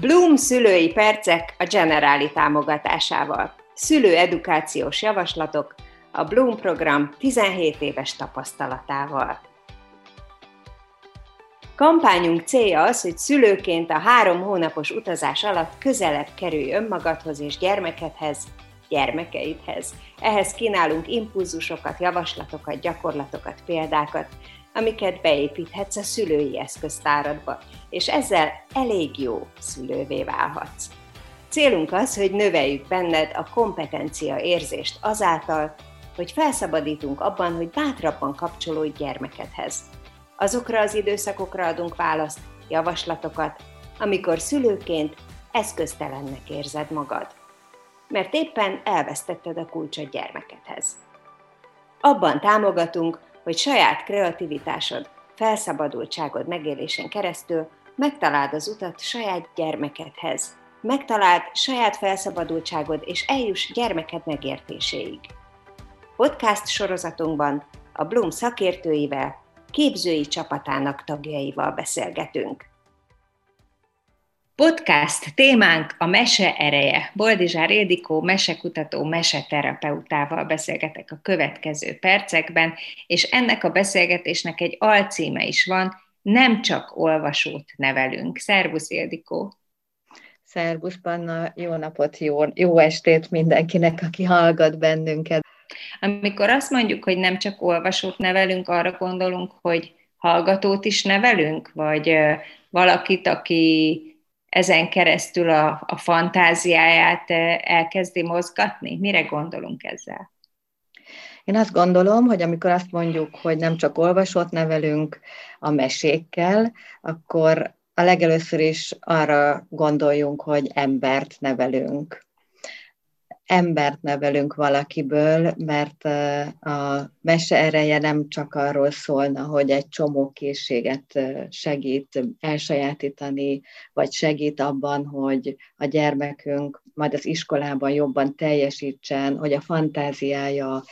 Bloom szülői percek a Generáli támogatásával. Szülő edukációs javaslatok a Bloom program 17 éves tapasztalatával. Kampányunk célja az, hogy szülőként a három hónapos utazás alatt közelebb kerülj önmagadhoz és gyermekedhez, gyermekeidhez. Ehhez kínálunk impulzusokat, javaslatokat, gyakorlatokat, példákat, amiket beépíthetsz a szülői eszköztáradba, és ezzel elég jó szülővé válhatsz. Célunk az, hogy növeljük benned a kompetencia érzést azáltal, hogy felszabadítunk abban, hogy bátrabban kapcsolódj gyermekedhez. Azokra az időszakokra adunk választ, javaslatokat, amikor szülőként eszköztelennek érzed magad. Mert éppen elvesztetted a kulcsot gyermekedhez. Abban támogatunk, hogy saját kreativitásod, felszabadultságod megélésen keresztül megtaláld az utat saját gyermekedhez, megtaláld saját felszabadultságod és eljuss gyermeked megértéséig. Podcast sorozatunkban a Bloom szakértőivel, képzői csapatának tagjaival beszélgetünk. Podcast témánk a mese ereje. Boldizsár Édikó mesekutató, meseterapeutával beszélgetek a következő percekben, és ennek a beszélgetésnek egy alcíme is van, nem csak olvasót nevelünk. Szervusz Édikó! Szervusz Panna, jó napot, jó, jó estét mindenkinek, aki hallgat bennünket. Amikor azt mondjuk, hogy nem csak olvasót nevelünk, arra gondolunk, hogy hallgatót is nevelünk, vagy valakit, aki ezen keresztül a, a fantáziáját elkezdi mozgatni? Mire gondolunk ezzel? Én azt gondolom, hogy amikor azt mondjuk, hogy nem csak olvasót nevelünk a mesékkel, akkor a legelőször is arra gondoljunk, hogy embert nevelünk embert nevelünk valakiből, mert a mese ereje nem csak arról szólna, hogy egy csomó készséget segít elsajátítani, vagy segít abban, hogy a gyermekünk majd az iskolában jobban teljesítsen, hogy a fantáziája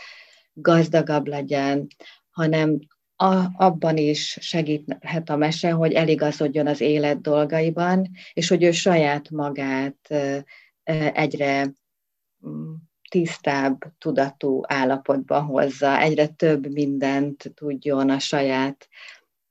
gazdagabb legyen, hanem a, abban is segíthet a mese, hogy eligazodjon az élet dolgaiban, és hogy ő saját magát egyre tisztább tudatú állapotba hozza, egyre több mindent tudjon a saját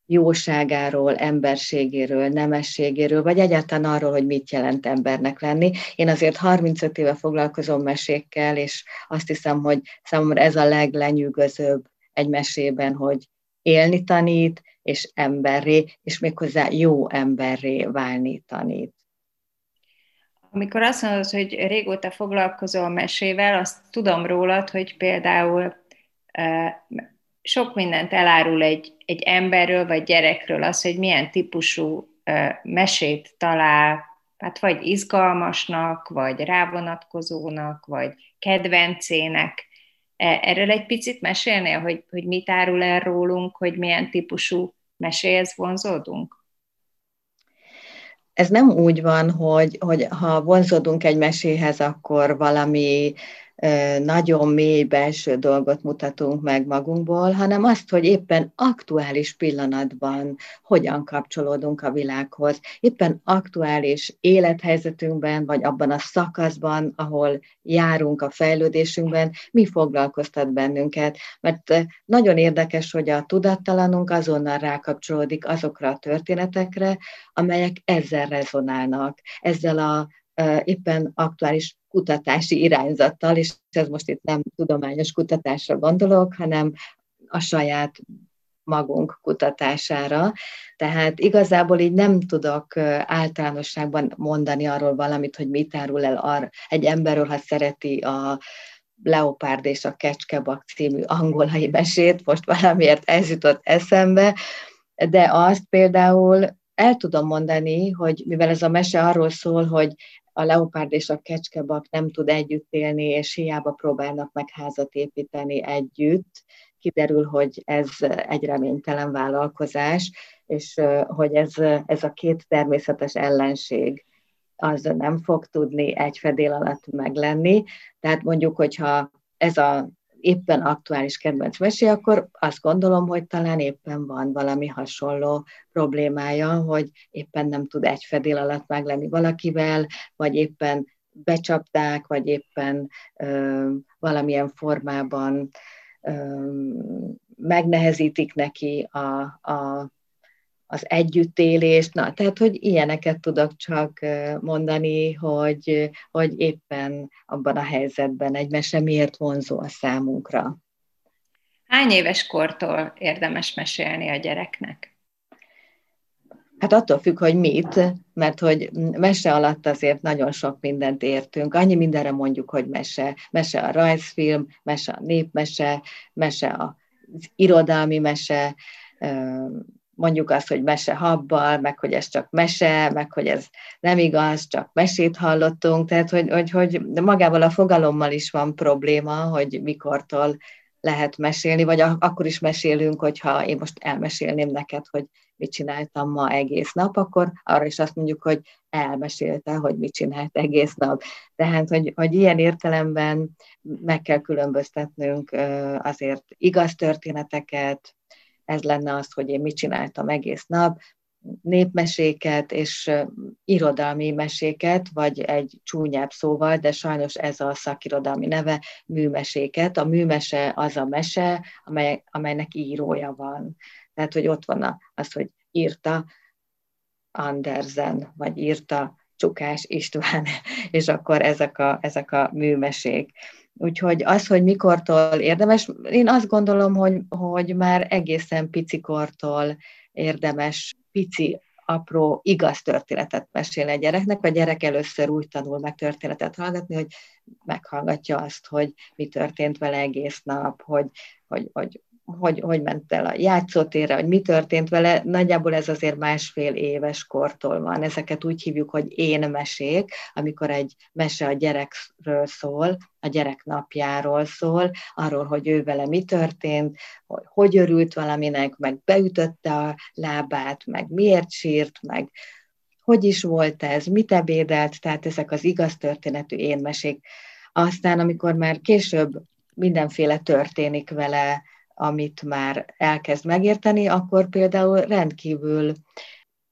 jóságáról, emberségéről, nemességéről, vagy egyáltalán arról, hogy mit jelent embernek lenni. Én azért 35 éve foglalkozom mesékkel, és azt hiszem, hogy számomra ez a leglenyűgözőbb egy mesében, hogy élni tanít, és emberré, és méghozzá jó emberré válni tanít. Amikor azt mondod, hogy régóta foglalkozol mesével, azt tudom rólad, hogy például sok mindent elárul egy, egy emberről vagy gyerekről az, hogy milyen típusú mesét talál, hát vagy izgalmasnak, vagy rávonatkozónak, vagy kedvencének. E, erről egy picit mesélnél, hogy, hogy mit árul el rólunk, hogy milyen típusú meséhez vonzódunk? Ez nem úgy van, hogy, hogy ha vonzódunk egy meséhez, akkor valami nagyon mély belső dolgot mutatunk meg magunkból, hanem azt, hogy éppen aktuális pillanatban hogyan kapcsolódunk a világhoz, éppen aktuális élethelyzetünkben, vagy abban a szakaszban, ahol járunk a fejlődésünkben, mi foglalkoztat bennünket. Mert nagyon érdekes, hogy a tudattalanunk azonnal rákapcsolódik azokra a történetekre, amelyek ezzel rezonálnak, ezzel a éppen aktuális kutatási irányzattal, és ez most itt nem tudományos kutatásra gondolok, hanem a saját magunk kutatására. Tehát igazából így nem tudok általánosságban mondani arról valamit, hogy mit árul el ar- egy emberről, ha szereti a Leopárd és a Kecskebak című angolai mesét, most valamiért ez jutott eszembe, de azt például el tudom mondani, hogy mivel ez a mese arról szól, hogy a leopárd és a kecskebak nem tud együtt élni, és hiába próbálnak meg házat építeni együtt. Kiderül, hogy ez egy reménytelen vállalkozás, és hogy ez, ez a két természetes ellenség az nem fog tudni egy fedél alatt meglenni. Tehát mondjuk, hogyha ez a éppen aktuális kedvenc mesé, akkor azt gondolom, hogy talán éppen van valami hasonló problémája, hogy éppen nem tud egy fedél alatt meglenni valakivel, vagy éppen becsapták, vagy éppen ö, valamilyen formában ö, megnehezítik neki a, a az együttélést, na, tehát, hogy ilyeneket tudok csak mondani, hogy, hogy éppen abban a helyzetben egy mese miért vonzó a számunkra. Hány éves kortól érdemes mesélni a gyereknek? Hát attól függ, hogy mit, mert hogy mese alatt azért nagyon sok mindent értünk. Annyi mindenre mondjuk, hogy mese. Mese a rajzfilm, mese a népmese, mese az irodalmi mese, mondjuk azt, hogy mese habbal, meg hogy ez csak mese, meg hogy ez nem igaz, csak mesét hallottunk, tehát hogy, hogy, hogy magával a fogalommal is van probléma, hogy mikortól lehet mesélni, vagy akkor is mesélünk, hogyha én most elmesélném neked, hogy mit csináltam ma egész nap, akkor arra is azt mondjuk, hogy elmesélte, hogy mit csinált egész nap. Tehát, hogy, hogy ilyen értelemben meg kell különböztetnünk azért igaz történeteket, ez lenne az, hogy én mit csináltam egész nap, népmeséket és irodalmi meséket, vagy egy csúnyább szóval, de sajnos ez a szakirodalmi neve, műmeséket. A műmese az a mese, amely, amelynek írója van. Tehát, hogy ott van az, hogy írta Andersen, vagy írta Csukás István, és akkor ezek a, ezek a műmesék. Úgyhogy az, hogy mikortól érdemes, én azt gondolom, hogy, hogy már egészen picikortól érdemes pici, apró, igaz történetet mesélni a gyereknek, vagy gyerek először úgy tanul meg történetet hallgatni, hogy meghallgatja azt, hogy mi történt vele egész nap, hogy, hogy, hogy hogy, hogy ment el a játszótérre, hogy mi történt vele, nagyjából ez azért másfél éves kortól van. Ezeket úgy hívjuk, hogy én mesék, amikor egy mese a gyerekről szól, a gyerek napjáról szól, arról, hogy ő vele mi történt, hogy hogy örült valaminek, meg beütötte a lábát, meg miért sírt, meg hogy is volt ez, mit ebédelt, tehát ezek az igaz történetű én mesék. Aztán, amikor már később mindenféle történik vele, amit már elkezd megérteni, akkor például rendkívül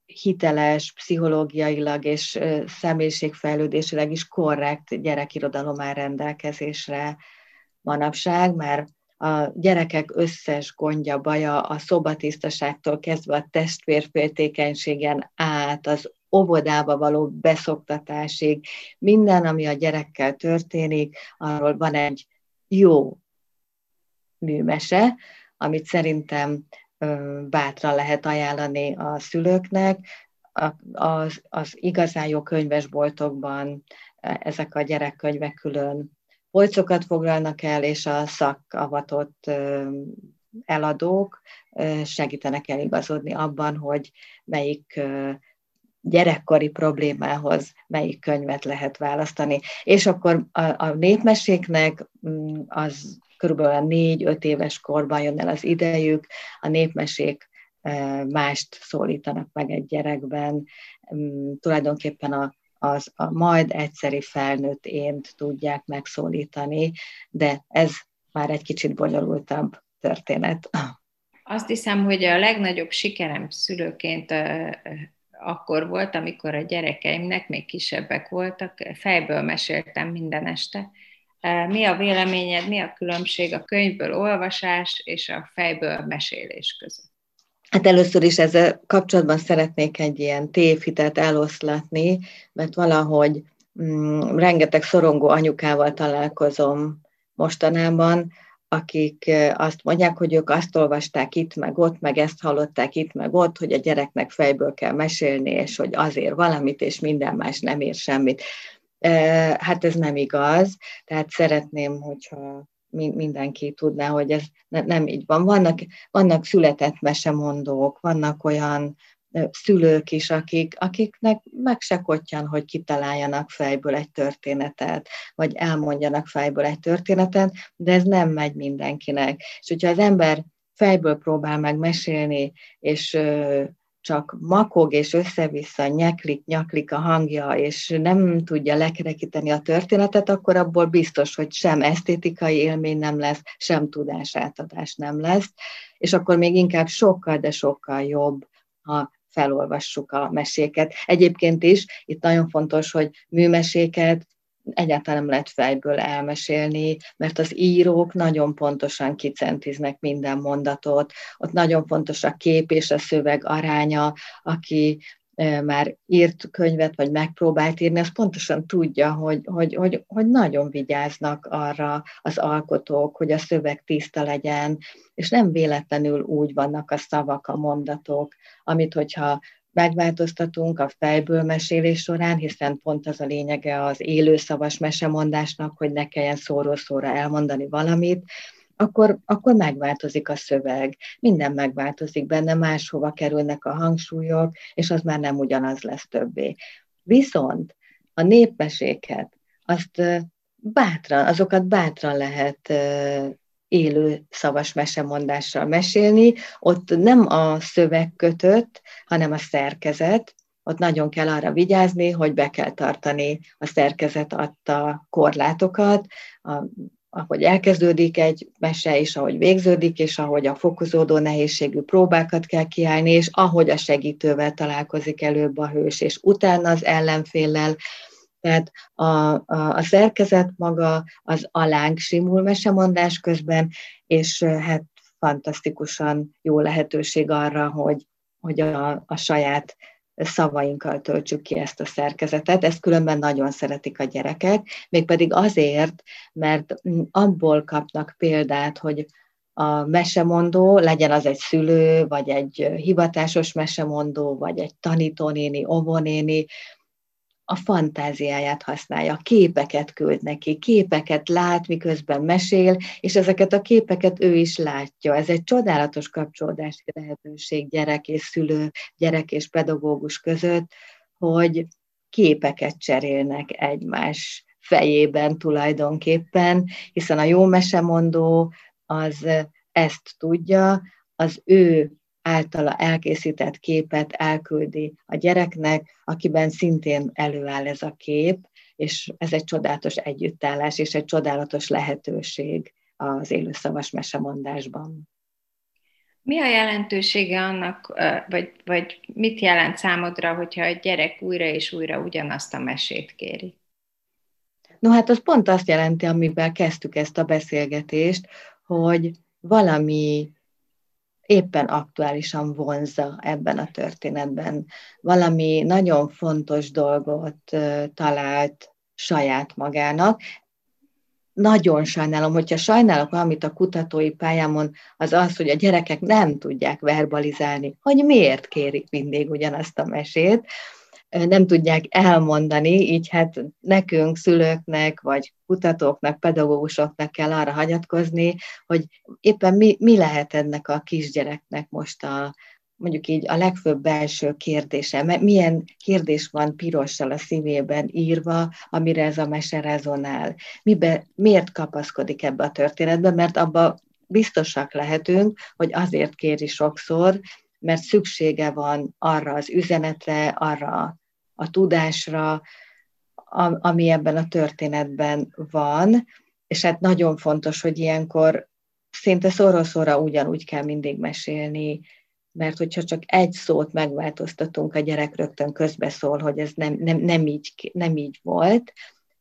hiteles, pszichológiailag és személyiségfejlődésileg is korrekt gyerekirodalom áll rendelkezésre manapság, mert a gyerekek összes gondja, baja a szobatisztaságtól kezdve a testvérféltékenységen át, az óvodába való beszoktatásig, minden, ami a gyerekkel történik, arról van egy jó műmese, amit szerintem bátran lehet ajánlani a szülőknek. Az, az igazán jó könyvesboltokban e, ezek a gyerekkönyvek külön polcokat foglalnak el, és a szakavatott eladók segítenek eligazodni abban, hogy melyik gyerekkori problémához melyik könyvet lehet választani. És akkor a, a népmeséknek mm, az körülbelül négy-öt éves korban jön el az idejük, a népmesék e, mást szólítanak meg egy gyerekben, mm, tulajdonképpen a, az, a majd egyszeri felnőtt ént tudják megszólítani, de ez már egy kicsit bonyolultabb történet. Azt hiszem, hogy a legnagyobb sikerem szülőként akkor volt, amikor a gyerekeimnek, még kisebbek voltak, fejből meséltem minden este, mi a véleményed, mi a különbség a könyvből olvasás és a fejből mesélés között? Hát először is ezzel kapcsolatban szeretnék egy ilyen tévhitet eloszlatni, mert valahogy mm, rengeteg szorongó anyukával találkozom mostanában, akik azt mondják, hogy ők azt olvasták itt, meg ott, meg ezt hallották itt, meg ott, hogy a gyereknek fejből kell mesélni, és hogy azért valamit, és minden más nem ér semmit. Hát ez nem igaz, tehát szeretném, hogyha mindenki tudná, hogy ez nem így van. Vannak, vannak született mesemondók, vannak olyan szülők is, akik, akiknek meg se kottyan, hogy kitaláljanak fejből egy történetet, vagy elmondjanak fejből egy történetet, de ez nem megy mindenkinek. És hogyha az ember fejből próbál meg mesélni, és csak makog és össze-vissza nyeklik, nyaklik a hangja, és nem tudja lekerekíteni a történetet, akkor abból biztos, hogy sem esztétikai élmény nem lesz, sem tudásátadás nem lesz, és akkor még inkább sokkal, de sokkal jobb, ha felolvassuk a meséket. Egyébként is itt nagyon fontos, hogy műmeséket egyáltalán nem lehet fejből elmesélni, mert az írók nagyon pontosan kicentiznek minden mondatot, ott nagyon fontos a kép és a szöveg aránya, aki már írt könyvet, vagy megpróbált írni, az pontosan tudja, hogy, hogy, hogy, hogy nagyon vigyáznak arra az alkotók, hogy a szöveg tiszta legyen, és nem véletlenül úgy vannak a szavak, a mondatok, amit hogyha megváltoztatunk a fejből mesélés során, hiszen pont az a lényege az élőszavas mesemondásnak, hogy ne kelljen szóról szóra elmondani valamit, akkor, akkor megváltozik a szöveg, minden megváltozik benne, máshova kerülnek a hangsúlyok, és az már nem ugyanaz lesz többé. Viszont a népmeséket, azt bátran, azokat bátran lehet élő szavas mesemondással mesélni. Ott nem a szöveg kötött, hanem a szerkezet. Ott nagyon kell arra vigyázni, hogy be kell tartani a szerkezet adta korlátokat, a, ahogy elkezdődik egy mese, és ahogy végződik, és ahogy a fokozódó nehézségű próbákat kell kiállni, és ahogy a segítővel találkozik előbb a hős, és utána az ellenféllel, tehát a, a, a szerkezet maga az alánk simul mesemondás közben, és hát fantasztikusan jó lehetőség arra, hogy, hogy a, a saját szavainkkal töltsük ki ezt a szerkezetet. Ezt különben nagyon szeretik a gyerekek, mégpedig azért, mert abból kapnak példát, hogy a mesemondó, legyen az egy szülő, vagy egy hivatásos mesemondó, vagy egy tanítónéni, óvónéni, a fantáziáját használja, képeket küld neki, képeket lát, miközben mesél, és ezeket a képeket ő is látja. Ez egy csodálatos kapcsolódási lehetőség gyerek és szülő, gyerek és pedagógus között, hogy képeket cserélnek egymás fejében tulajdonképpen, hiszen a jó mesemondó az ezt tudja, az ő általa elkészített képet elküldi a gyereknek, akiben szintén előáll ez a kép, és ez egy csodálatos együttállás, és egy csodálatos lehetőség az élőszavas mesemondásban. Mi a jelentősége annak, vagy, vagy mit jelent számodra, hogyha egy gyerek újra és újra ugyanazt a mesét kéri? No hát az pont azt jelenti, amivel kezdtük ezt a beszélgetést, hogy valami éppen aktuálisan vonza ebben a történetben. Valami nagyon fontos dolgot talált saját magának. Nagyon sajnálom, hogyha sajnálok valamit a kutatói pályámon, az az, hogy a gyerekek nem tudják verbalizálni, hogy miért kérik mindig ugyanazt a mesét, nem tudják elmondani, így hát nekünk, szülőknek, vagy kutatóknak, pedagógusoknak kell arra hagyatkozni, hogy éppen mi, mi lehet ennek a kisgyereknek most a, mondjuk így a legfőbb belső kérdése, milyen kérdés van pirossal a szívében írva, amire ez a mese rezonál. Mibe, miért kapaszkodik ebbe a történetbe, mert abba biztosak lehetünk, hogy azért kéri sokszor, mert szüksége van arra az üzenetre, arra a tudásra, ami ebben a történetben van, és hát nagyon fontos, hogy ilyenkor szinte szóra-szóra ugyanúgy kell mindig mesélni, mert hogyha csak egy szót megváltoztatunk, a gyerek rögtön közbeszól, hogy ez nem, nem, nem, így, nem így volt,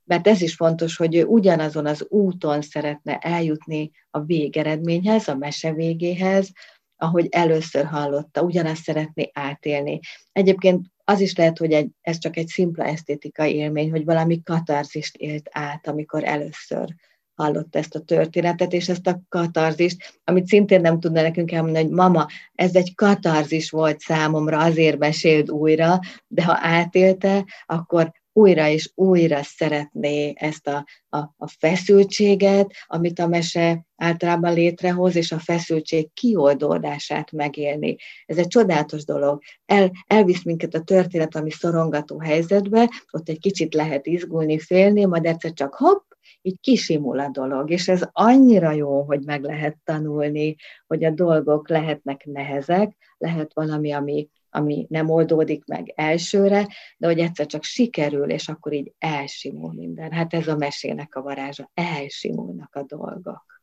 mert ez is fontos, hogy ő ugyanazon az úton szeretne eljutni a végeredményhez, a mese végéhez, ahogy először hallotta, ugyanazt szeretné átélni. Egyébként az is lehet, hogy egy, ez csak egy szimpla esztétikai élmény, hogy valami katarzist élt át, amikor először hallott ezt a történetet, és ezt a katarzist, amit szintén nem tudna nekünk elmondani, hogy mama, ez egy katarzis volt számomra, azért meséld újra, de ha átélte, akkor újra és újra szeretné ezt a, a, a feszültséget, amit a mese általában létrehoz, és a feszültség kioldódását megélni. Ez egy csodálatos dolog. El, elvisz minket a történet, ami szorongató helyzetbe, ott egy kicsit lehet izgulni, félni, majd egyszer csak hopp, így kisimul a dolog, és ez annyira jó, hogy meg lehet tanulni, hogy a dolgok lehetnek nehezek, lehet valami, ami ami nem oldódik meg elsőre, de hogy egyszer csak sikerül, és akkor így elsimul minden. Hát ez a mesének a varázsa, elsimulnak a dolgok.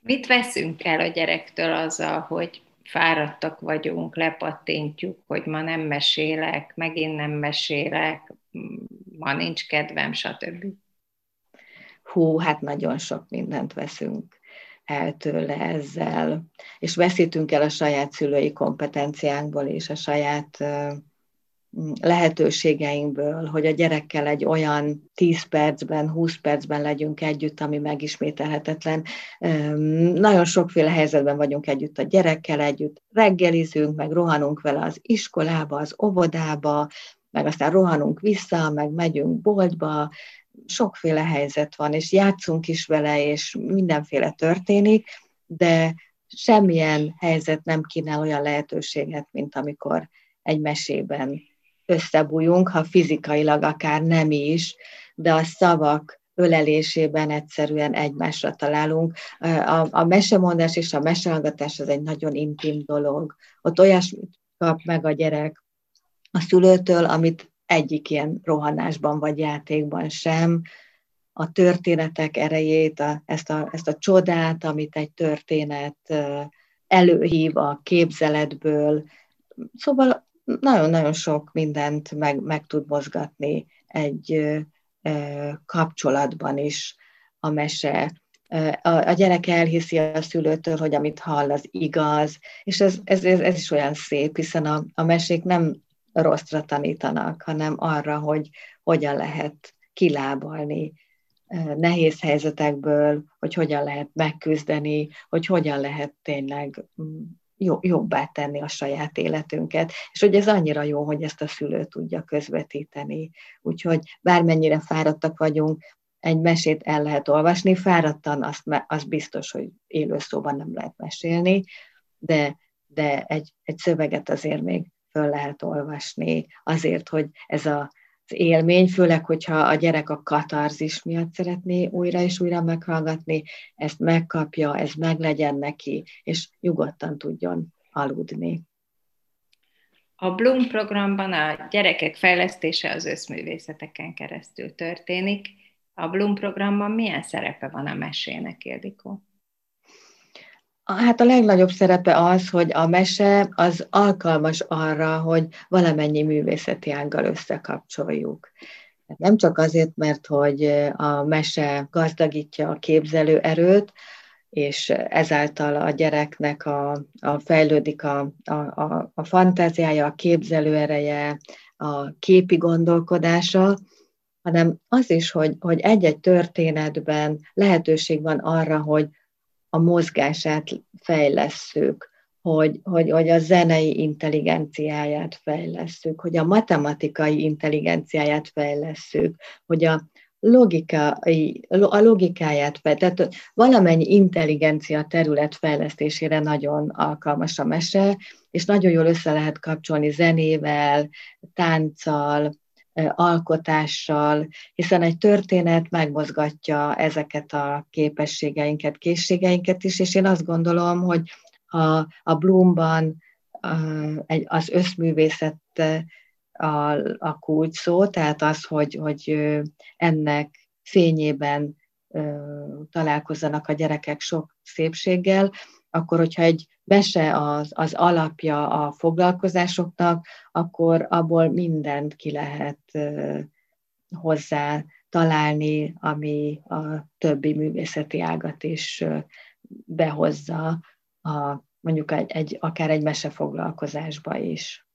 Mit veszünk el a gyerektől azzal, hogy fáradtak vagyunk, lepattintjuk, hogy ma nem mesélek, megint nem mesélek, ma nincs kedvem, stb. Hú, hát nagyon sok mindent veszünk el tőle ezzel, és veszítünk el a saját szülői kompetenciánkból és a saját lehetőségeinkből, hogy a gyerekkel egy olyan 10 percben, 20 percben legyünk együtt, ami megismételhetetlen. Nagyon sokféle helyzetben vagyunk együtt a gyerekkel együtt, reggelizünk, meg rohanunk vele az iskolába, az óvodába, meg aztán rohanunk vissza, meg megyünk boltba, sokféle helyzet van, és játszunk is vele, és mindenféle történik, de semmilyen helyzet nem kínál olyan lehetőséget, mint amikor egy mesében összebújunk, ha fizikailag akár nem is, de a szavak ölelésében egyszerűen egymásra találunk. A, a mesemondás és a mesehallgatás az egy nagyon intim dolog. Ott olyasmit kap meg a gyerek a szülőtől, amit egyik ilyen rohanásban vagy játékban sem. A történetek erejét, a, ezt, a, ezt a csodát, amit egy történet előhív a képzeletből. Szóval nagyon-nagyon sok mindent meg, meg tud mozgatni egy kapcsolatban is a mese. A, a gyerek elhiszi a szülőtől, hogy amit hall, az igaz, és ez, ez, ez, ez is olyan szép, hiszen a, a mesék nem rosszra tanítanak, hanem arra, hogy hogyan lehet kilábalni nehéz helyzetekből, hogy hogyan lehet megküzdeni, hogy hogyan lehet tényleg mm, jobbá tenni a saját életünket, és hogy ez annyira jó, hogy ezt a szülő tudja közvetíteni. Úgyhogy bármennyire fáradtak vagyunk, egy mesét el lehet olvasni, fáradtan azt, az biztos, hogy élő szóban nem lehet mesélni, de, de egy, egy szöveget azért még föl lehet olvasni, azért, hogy ez a az élmény, főleg, hogyha a gyerek a katarzis miatt szeretné újra és újra meghallgatni, ezt megkapja, ez meglegyen neki, és nyugodtan tudjon aludni. A Bloom programban a gyerekek fejlesztése az összművészeteken keresztül történik. A Bloom programban milyen szerepe van a mesének, Ildikó? Hát a legnagyobb szerepe az, hogy a mese az alkalmas arra, hogy valamennyi művészeti ággal összekapcsoljuk. Nem csak azért, mert hogy a mese gazdagítja a képzelő erőt, és ezáltal a gyereknek a, a fejlődik a, a, a, a fantáziája, a képzelőereje, a képi gondolkodása, hanem az is, hogy, hogy egy-egy történetben lehetőség van arra, hogy a mozgását fejlesszük, hogy, hogy, hogy a zenei intelligenciáját fejlesszük, hogy a matematikai intelligenciáját fejlesszük, hogy a, logikai, a logikáját, tehát valamennyi intelligencia terület fejlesztésére nagyon alkalmas a mese, és nagyon jól össze lehet kapcsolni zenével, tánccal, alkotással, hiszen egy történet megmozgatja ezeket a képességeinket, készségeinket is, és én azt gondolom, hogy a, a Bloomban az összművészet a, a kulcs szó, tehát az, hogy, hogy ennek fényében találkozzanak a gyerekek sok szépséggel, akkor hogyha egy mese az, az alapja a foglalkozásoknak, akkor abból mindent ki lehet hozzá találni, ami a többi művészeti ágat is behozza a, mondjuk egy, egy, akár egy mesefoglalkozásba is.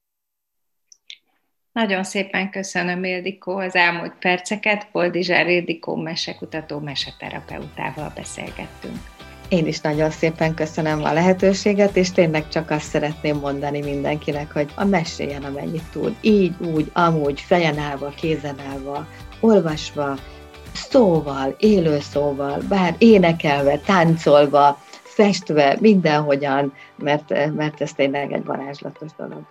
Nagyon szépen köszönöm, Ildikó, az elmúlt perceket. Boldizsár Ildikó mesekutató meseterapeutával beszélgettünk. Én is nagyon szépen köszönöm a lehetőséget, és tényleg csak azt szeretném mondani mindenkinek, hogy a meséljen, amennyit tud. Így, úgy, amúgy, fejen állva, kézen állva, olvasva, szóval, élő szóval, bár énekelve, táncolva, festve, mindenhogyan, mert, mert ez tényleg egy varázslatos dolog.